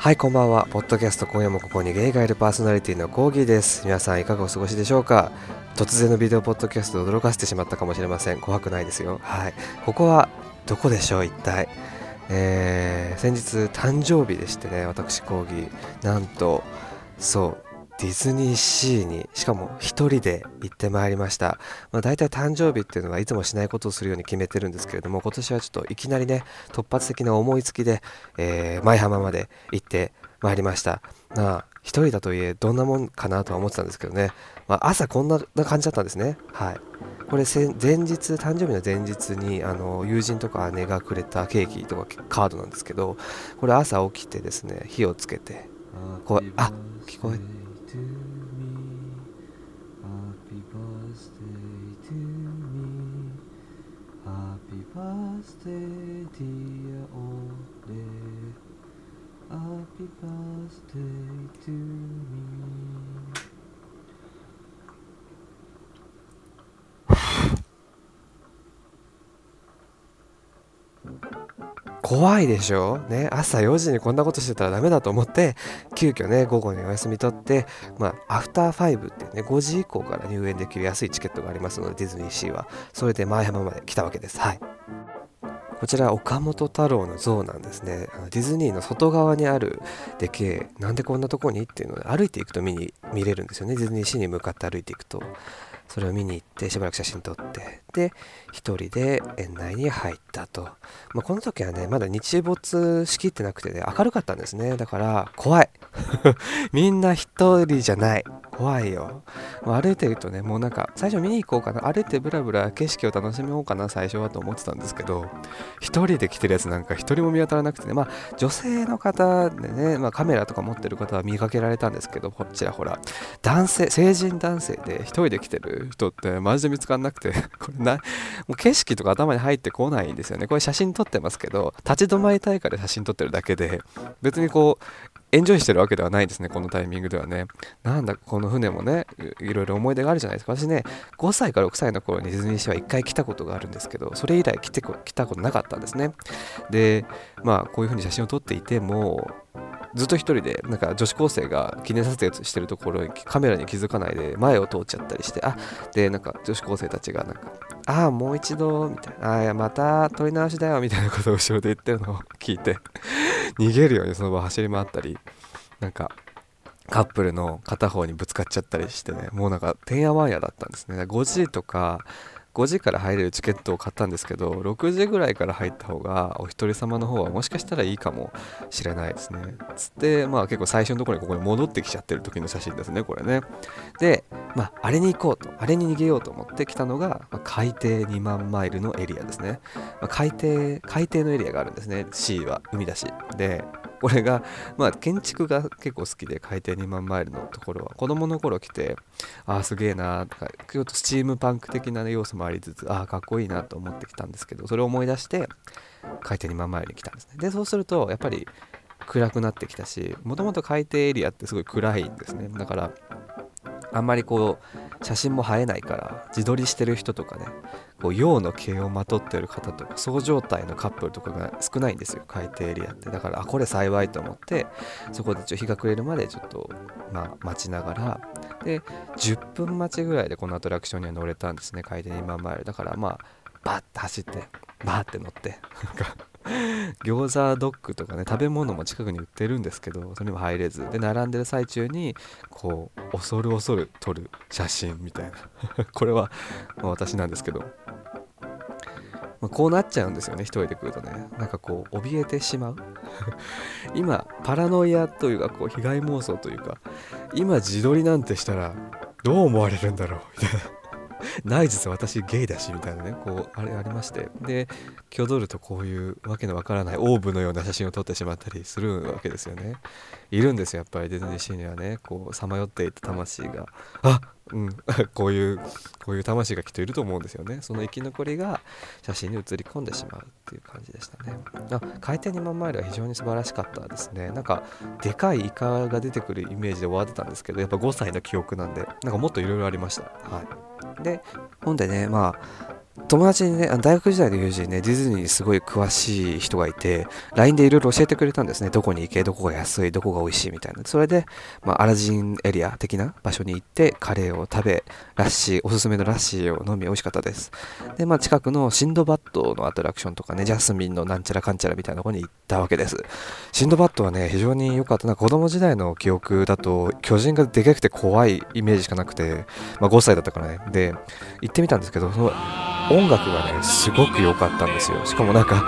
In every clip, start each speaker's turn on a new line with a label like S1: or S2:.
S1: はいこんばんは。ポッドキャスト今夜もここにゲイがいるパーソナリティのコーギーです。皆さんいかがお過ごしでしょうか？突然のビデオポッドキャストで驚かせてしまったかもしれません。怖くないですよ。はい。ここはどこでしょう一体？えー、先日誕生日でしてね私コーギー。なんとそう。ディズニーシーにしかも1人で行ってまいりました、まあ、大体誕生日っていうのはいつもしないことをするように決めてるんですけれども今年はちょっといきなりね突発的な思いつきで、えー、舞浜まで行ってまいりました。まあ1人だといえどんなもんかなとは思ってたんですけどね、まあ、朝こんな感じだったんですね。はい。これ前日誕生日の前日にあの友人とか姉がくれたケーキとかカードなんですけどこれ朝起きてですね火をつけてこうあ聞こえ to me. Happy birthday to me. Happy birthday dear Ole Happy birthday to me 怖いでしょ？ね、朝4時にこんなことしてたらダメだと思って、急遽ね、午後にお休み取って、まあ、アフター5ってね、5時以降から入園できる安いチケットがありますので、ディズニーシーは。それで前浜まで来たわけです。はい。こちら岡本太郎の像なんですねディズニーの外側にあるでけえなんでこんなとこに？っていうので歩いていくと見に見れるんですよねディズニーシーに向かって歩いていくとそれを見に行ってしばらく写真撮ってで1人で園内に入ったと、まあ、この時はねまだ日没しきってなくてね明るかったんですね。だから怖い。みんな1人じゃない。怖いよ。歩いてるとねもうなんか最初見に行こうかな。歩いてブラブラ景色を楽しもうかな最初はと思ってたんですけど1人で来てるやつなんか1人も見当たらなくてね。まあ女性の方でね、まあ、カメラとか持ってる方は見かけられたんですけどこちらほら。男性成人男性で1人で来てる人ってマジで見つかんなくて、これな、もう景色とか頭に入ってこないんですよね。これ写真撮ってますけど、立ち止まりたいから写真撮ってるだけで、別にこう、エンジョイしてるわけではないですね、このタイミングではね。なんだ、この船もね、いろいろ思い出があるじゃないですか。私ね、5歳から6歳の頃にディズニーシーは1回来たことがあるんですけど、それ以来来て来たことなかったんですね。で、まあ、こういう風に写真を撮っていても、ずっと一人でなんか女子高生が記念撮影してるところにカメラに気づかないで前を通っちゃったりしてあでなんか女子高生たちがなんかああもう一度みたいなああまた撮り直しだよみたいなことを後ろで言ってるのを聞いて 逃げるようにその場走り回ったりなんかカップルの片方にぶつかっちゃったりしてねもうなんかてんやわんやだったんですね。5時とか5時から入れるチケットを買ったんですけど6時ぐらいから入った方がお一人様の方はもしかしたらいいかもしれないですね。つってまあ結構最初のところにここに戻ってきちゃってる時の写真ですねこれね。でまああれに行こうとあれに逃げようと思ってきたのが、まあ、海底2万マイルのエリアですね、まあ、海底海底のエリアがあるんですね。C は海だし。でこれが、まあ、建築が結構好きで、海底2万マイルのところは、子供の頃来て、ああ、すげえなとか、ちょっとスチームパンク的な、ね、要素もありつつ、ああ、かっこいいなと思ってきたんですけど、それを思い出して、海底2万マイルに来たんですね。で、そうすると、やっぱり暗くなってきたし、もともと海底エリアってすごい暗いんですね。だから、あんまりこう写真も映えないから自撮りしてる人とかねこう陽の毛をまとってる方とかそう状態のカップルとかが少ないんですよ海底エリアって。だからあこれ幸いと思ってそこでちょ日が暮れるまでちょっとまあ待ちながらで10分待ちぐらいでこのアトラクションには乗れたんですね海底2万マイルだからまあバッて走ってバーって乗って 餃子ドッグとかね食べ物も近くに売ってるんですけどそれにも入れずで並んでる最中にこう恐る恐る撮る写真みたいな。これは、ま、私なんですけど、まあ、こうなっちゃうんですよね一人で来るとね。なんかこう怯えてしまう。今パラノイアというかこう被害妄想というか今自撮りなんてしたらどう思われるんだろうみたいな。ないです。私ゲイだしみたいなね。こうあれありまして。で挙取るとこういうわけのわからないオーブのような写真を撮ってしまったりするわけですよね。いるんですよやっぱり。ディズニーシーにはねこうさまよっていた魂が。あっうん。こういうこういう魂がきっといると思うんですよね。その生き残りが写真に写り込んでしまうっていう感じでしたね。あ回転2万マイルは非常に素晴らしかったですね。なんかでかいイカが出てくるイメージで終わってたんですけどやっぱ5歳の記憶なんでなんかもっといろいろありました。はい。でほんでねまあ友達にね、大学時代の友人ね、ディズニーにすごい詳しい人がいて、LINE でいろいろ教えてくれたんですね。どこに行け、どこが安い、どこが美味しいみたいな。それで、まあ、アラジンエリア的な場所に行って、カレーを食べ、ラッシー、おすすめのラッシーを飲み、美味しかったです。で、まあ、近くのシンドバッドのアトラクションとかね、ジャスミンのなんちゃらかんちゃらみたいなとこに行ったわけです。シンドバッドはね、非常に良かった。な子供時代の記憶だと、巨人がでかくて怖いイメージしかなくて、まあ、5歳だったからね。で、行ってみたんですけど、その音楽がね、すごく良かったんですよ。しかもなんか、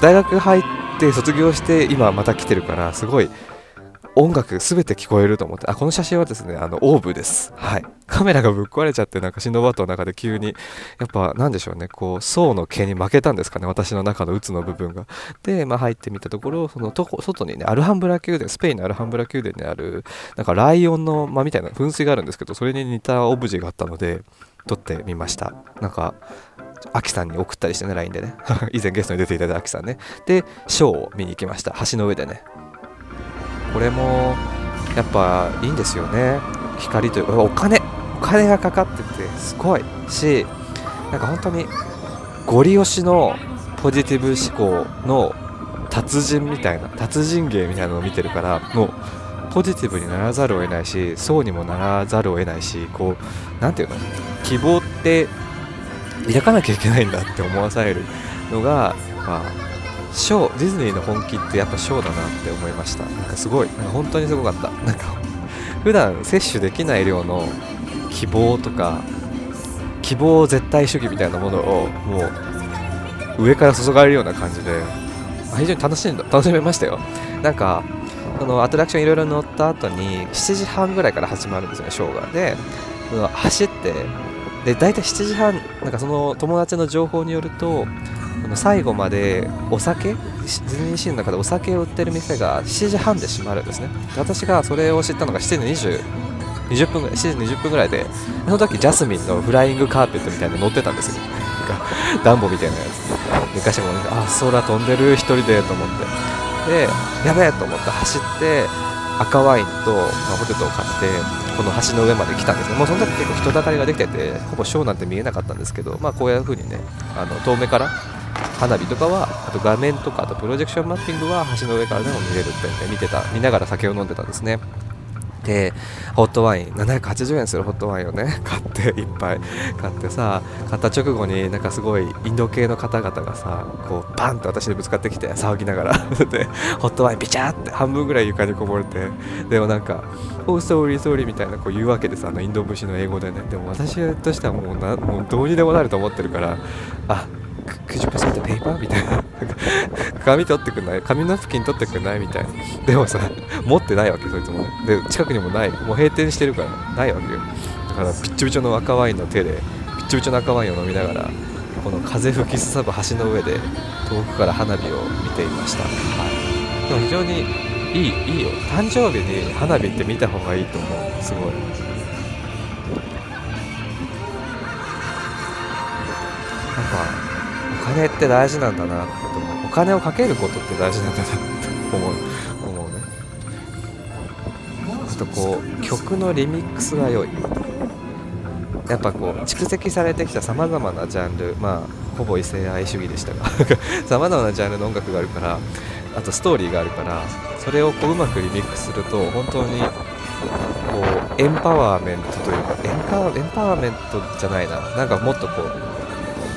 S1: 大学入って卒業して今また来てるから、すごい音楽すべて聞こえると思って、あ、この写真はですね、あの、オーブです。はい。カメラがぶっ壊れちゃって、なんかシンドバットの中で急に、やっぱ、なんでしょうね、こう、層の毛に負けたんですかね、私の中の鬱の部分が。で、まあ入ってみたところ、そのとこ、外にね、アルハンブラ宮殿、スペインのアルハンブラ宮殿にある、なんかライオンの間みたいな噴水があるんですけど、それに似たオブジェがあったので、撮ってみました。なんか、アキさんに送ったりしてね、LINE でね。以前ゲストに出ていただいたアキさんね。で、ショーを見に行きました。橋の上でね。これも、やっぱいいんですよね。光というか、お金、お金がかかってて、すごいし、なんか本当に、ゴリ押しのポジティブ思考の達人みたいな、達人芸みたいなのを見てるから、もう、ポジティブにならざるを得ないし、そうにもならざるを得ないし、こう、なんていうの、希望って抱かなきゃいけないんだって思わされるのが、まあ、ショーディズニーの本気ってやっぱショーだなって思いました。なんかすごい。なんか本当にすごかった。なんか普段摂取できない量の希望とか希望絶対主義みたいなものをもう上から注がれるような感じで非常に楽しんだ楽しめましたよ。なんかそのアトラクションいろいろ乗った後に7時半ぐらいから始まるんですよねショーが。で走ってで大体7時半なんかその友達の情報によると最後までお酒ディズニーシーの中でお酒を売ってる店が7時半で閉まるんですね。私がそれを知ったのが7時20 20分ぐらい7時20分ぐらいでその時ジャスミンのフライングカーペットみたいなの乗ってたんですよ。なんか暖房みたいなやつ。昔もなんかあ空飛んでる1人でと思って。でやべえと思って走って赤ワインと、まあ、ポテトを買ってこの橋の上まで来たんですけどもうその時結構人だかりができててほぼショーなんて見えなかったんですけど、まあ、こういう風にねあの遠目から花火とかはあと画面とかあとプロジェクションマッピングは橋の上からでも見れるって、ね、見てた見ながら酒を飲んでたんですね。でホットワイン780円するホットワインをね 買っていっぱい。買ってさ買った直後になんかすごいインド系の方々がさこうバンって私にぶつかってきて騒ぎながら。でホットワインビチャーって半分ぐらい床にこぼれて。でもなんか「おーソーリーソーリー」みたいなこう言うわけでさあのインド節の英語でね。でも私としてはもうなもうどうにでもなると思ってるからあ could you pass me the paper? みたいな。紙取ってくんない？紙ナプキン取ってくんないみたいな。でもさ持ってないわけそいつもね。で近くにもない。もう閉店してるから。ないわけよ。だからピッチピチの赤ワインの手でピッチピチの赤ワインを飲みながらこの風吹きすさぶ橋の上で遠くから花火を見ていました、はい、でも非常にいいいいよ。誕生日に花火って見た方がいいと思う。すごい。金って大事なんだなって思うお金をかけることって大事なんだなって思う思うね。あとこう曲のリミックスが良い。やっぱこう蓄積されてきたさまざまなジャンルまあほぼ異性愛主義でしたがさまざまなジャンルの音楽があるからあとストーリーがあるからそれをこううまくリミックスすると本当にこうエンパワーメントというかエンパワーメントじゃないな。なんかもっとこう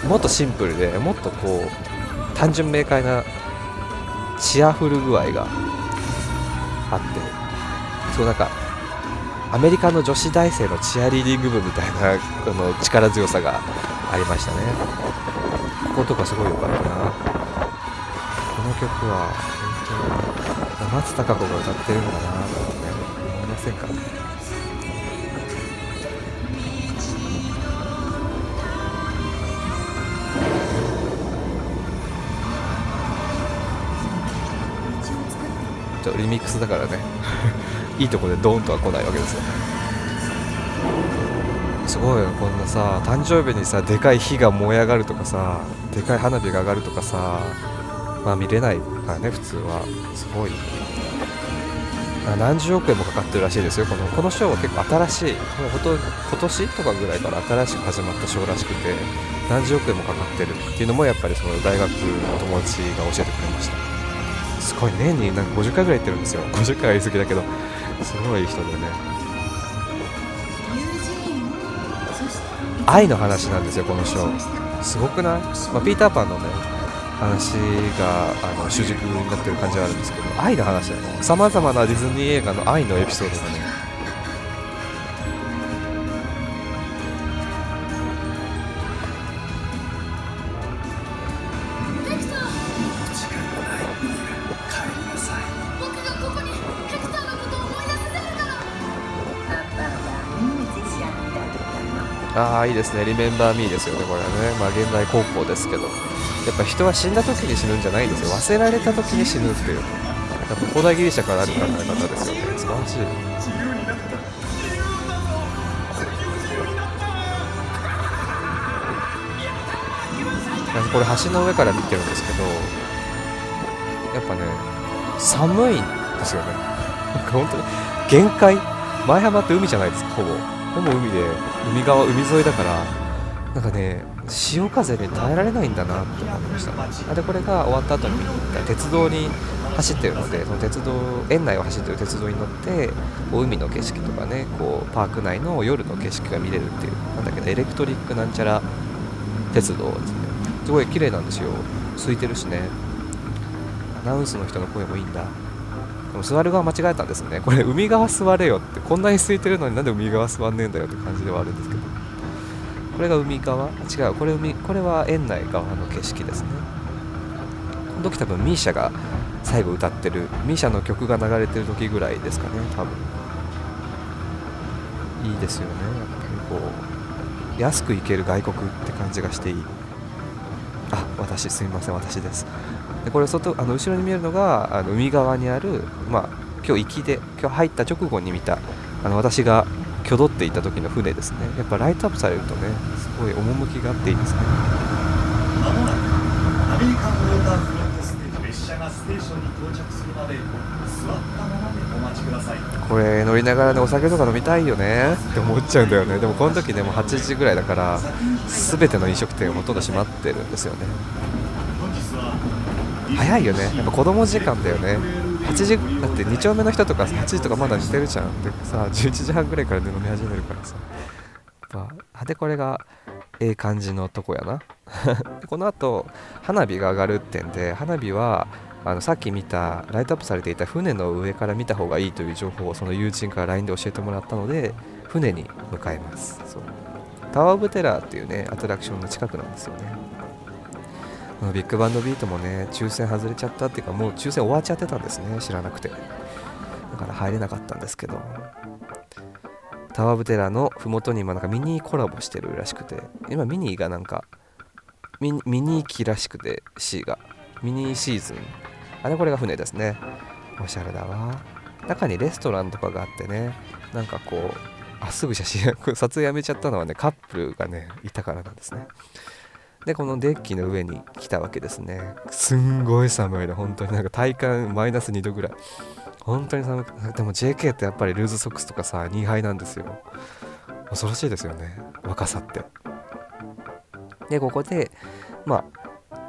S1: もっとシンプルでもっとこう単純明快なチアフル具合があってそうなんかアメリカの女子大生のチアリーディング部みたいなこの力強さがありましたね。こことかすごい良かったな。この曲は本当に松たか子が歌ってるんだなと思いませんか？リミックスだからね。いいとこでドーンとは来ないわけですよ。すごいよこんなさ誕生日にさでかい火が燃え上がるとかさでかい花火が上がるとかさまあ見れないからね普通は。すごい。何十億円もかかってるらしいですよ。このこのショーは結構新しい。もうほと今年とかぐらいから新しく始まったショーらしくて何十億円もかかってるっていうのもやっぱりその大学の友達が教えてくれました。ごい年になんか50回ぐらい行ってるんですよ。50回は言い過ぎだけど。すごい人でね。愛の話なんですよこのショー。すごくない、まあ、ピーターパンのね話があの主軸になってる感じはあるんですけど愛の話だよね。さまざまなディズニー映画の愛のエピソードがねああいいですね。リメンバーミーですよねこれはね。まあ現代高校ですけど。やっぱ人は死んだ時に死ぬんじゃないんですよ。忘れられた時に死ぬっていう。やっぱ古代ギリシャからある考え方ですよね。素晴らしい。これ橋の上から見てるんですけどやっぱね寒いんですよね。なんか本当に限界。前浜って海じゃないですかほぼ。ほぼ海で海側海沿いだからなんかね潮風に耐えられないんだなって思いました。でこれが終わった後に見に鉄道に走ってるのでその鉄道園内を走ってる鉄道に乗って海の景色とかねこうパーク内の夜の景色が見れるっていうなんだけどエレクトリックなんちゃら鉄道ですね。すごい綺麗なんですよ。空いてるしね。アナウンスの人の声もいいんだ。でも座る側間違えたんですね。これ海側座れよって。こんなに空いてるのになんで海側座んねえんだよって感じではあるんですけど。これが海側？違う。これ海これは園内側の景色ですね。この時多分 misia が最後歌ってる。misia の曲が流れてる時ぐらいですかね多分。いいですよね。やっぱりこう安く行ける外国って感じがしていい。あ私すみません。私です。でこれ外あの後ろに見えるのがあの海側にあるまあ今日行きで今日入った直後に見たあの私が挙取っていた時の船ですね。やっぱライトアップされるとねすごい趣があっていいですね。まもなくアメリカンウォーターフロントステージ列車がステーションに到着するまで座ったままでお待ちください。これ乗りながらねお酒とか飲みたいよね。って思っちゃうんだよね。でもこの時ねもう8時ぐらいだから全ての飲食店ほとんど閉まってるんですよね早いよね。やっぱ子供時間だよね。8時だって2丁目の人とか8時とかまだしてるじゃん。でさ11時半ぐらいから飲み始めるからさ。やっぱでこれがええ感じのとこやな。このあと花火が上がるってんで花火はあのさっき見たライトアップされていた船の上から見た方がいいという情報をその友人から LINE で教えてもらったので船に向かいます。そう。タワー・オブ・テラーっていうねアトラクションの近くなんですよね。ビッグバンドビートもね抽選外れちゃったっていうかもう抽選終わっちゃってたんですね知らなくて。だから入れなかったんですけど。タワー・オブ・テラーの麓に今なんかミニーコラボしてるらしくて今ミニーがなんかミニミニ機らしくて C が。ミニシーズン。あれこれが船ですね。おしゃれだわ。中にレストランとかがあってねなんかこうあすぐ写真 撮影やめちゃったのはねカップルがねいたからなんですね。でこのデッキの上に来たわけですね。すんごい寒いの本当になんか体感マイナス2度ぐらい。本当に寒くでも JK ってやっぱりルーズソックスとかさ2杯なんですよ。恐ろしいですよね。若さって。でここでまあ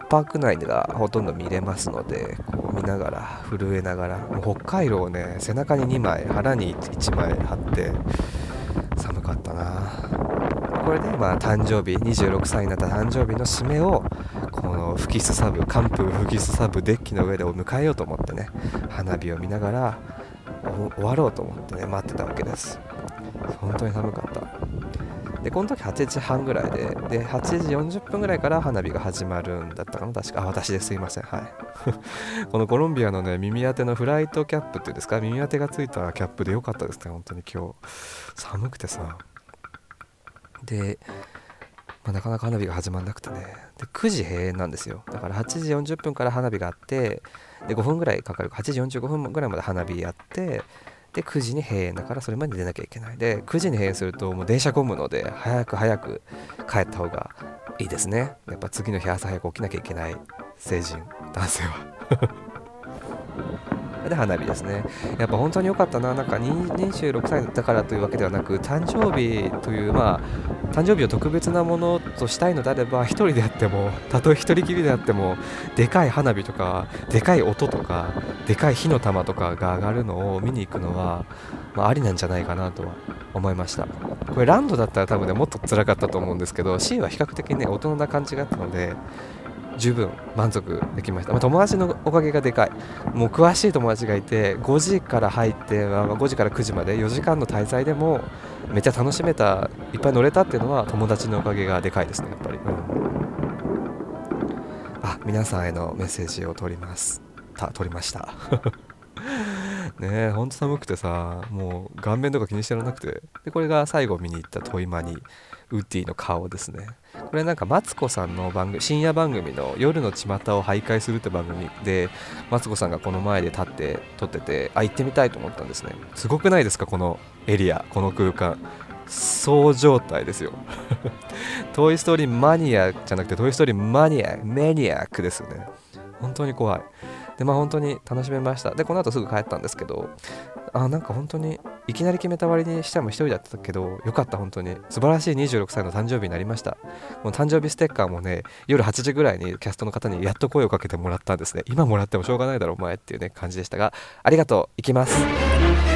S1: パーク内がほとんど見れますのでこう見ながら震えながらもう北海道をね背中に2枚腹に1枚貼って寒かったな。これでまあ誕生日26歳になった誕生日の締めをこの吹きすさぶ寒風吹きすさぶデッキの上で迎えようと思ってね花火を見ながら終わろうと思ってね待ってたわけです。本当に寒かった。でこの時8時半ぐらいでで8時40分ぐらいから花火が始まるんだったかな確か。あ私ですいません。はい。このコロンビアのね耳当てのフライトキャップっていうんですか？耳当てがついたキャップでよかったですね本当に今日。寒くてさ。で、まあ、なかなか花火が始まんなくてね。で9時閉園なんですよ。だから8時40分から花火があってで5分ぐらいかかる。8時45分ぐらいまで花火やってで9時に閉園だからそれまで出なきゃいけない。で9時に閉園するともう電車混むので早く早く帰った方がいいですね。やっぱ次の日朝早く起きなきゃいけない成人男性は。で花火ですね。やっぱ本当に良かったな。なんか26歳だからというわけではなく誕生日というまあ誕生日を特別なものとしたいのであれば1人であってもたとえ1人きりであってもでかい花火とかでかい音とかでかい火の玉とかが上がるのを見に行くのは、まあ、ありなんじゃないかなとは思いました。これランドだったら多分ねもっと辛かったと思うんですけど C は比較的ね大人な感じがあったので十分満足できました、まあ、友達のおかげがでかい。もう詳しい友達がいて5時から入って5時から9時まで4時間の滞在でもめっちゃ楽しめたいっぱい乗れたっていうのは友達のおかげがでかいですねやっぱり、うん、あ皆さんへのメッセージを取ります。た取りました。ねえほんと寒くてさもう顔面とか気にしてらなくて。でこれが最後見に行ったトイマニウッディの顔ですね。これなんかマツコさんの番組深夜番組の「夜の巷を徘徊する」って番組でマツコさんがこの前で立って撮っててあ行ってみたいと思ったんですね。すごくないですかこのエリアこの空間。そう状態ですよ。トイ・ストーリーマニアじゃなくてトイ・ストーリーマニアメニアックですよね。本当に怖い。でまあ本当に楽しめました。でこの後すぐ帰ったんですけどあなんか本当にいきなり決めた割にしても1人だったけどよかった本当に。素晴らしい26歳の誕生日になりました。もう誕生日ステッカーもね夜8時ぐらいにキャストの方にやっと声をかけてもらったんですね。今もらってもしょうがないだろお前っていうね感じでしたがありがとう。行きます。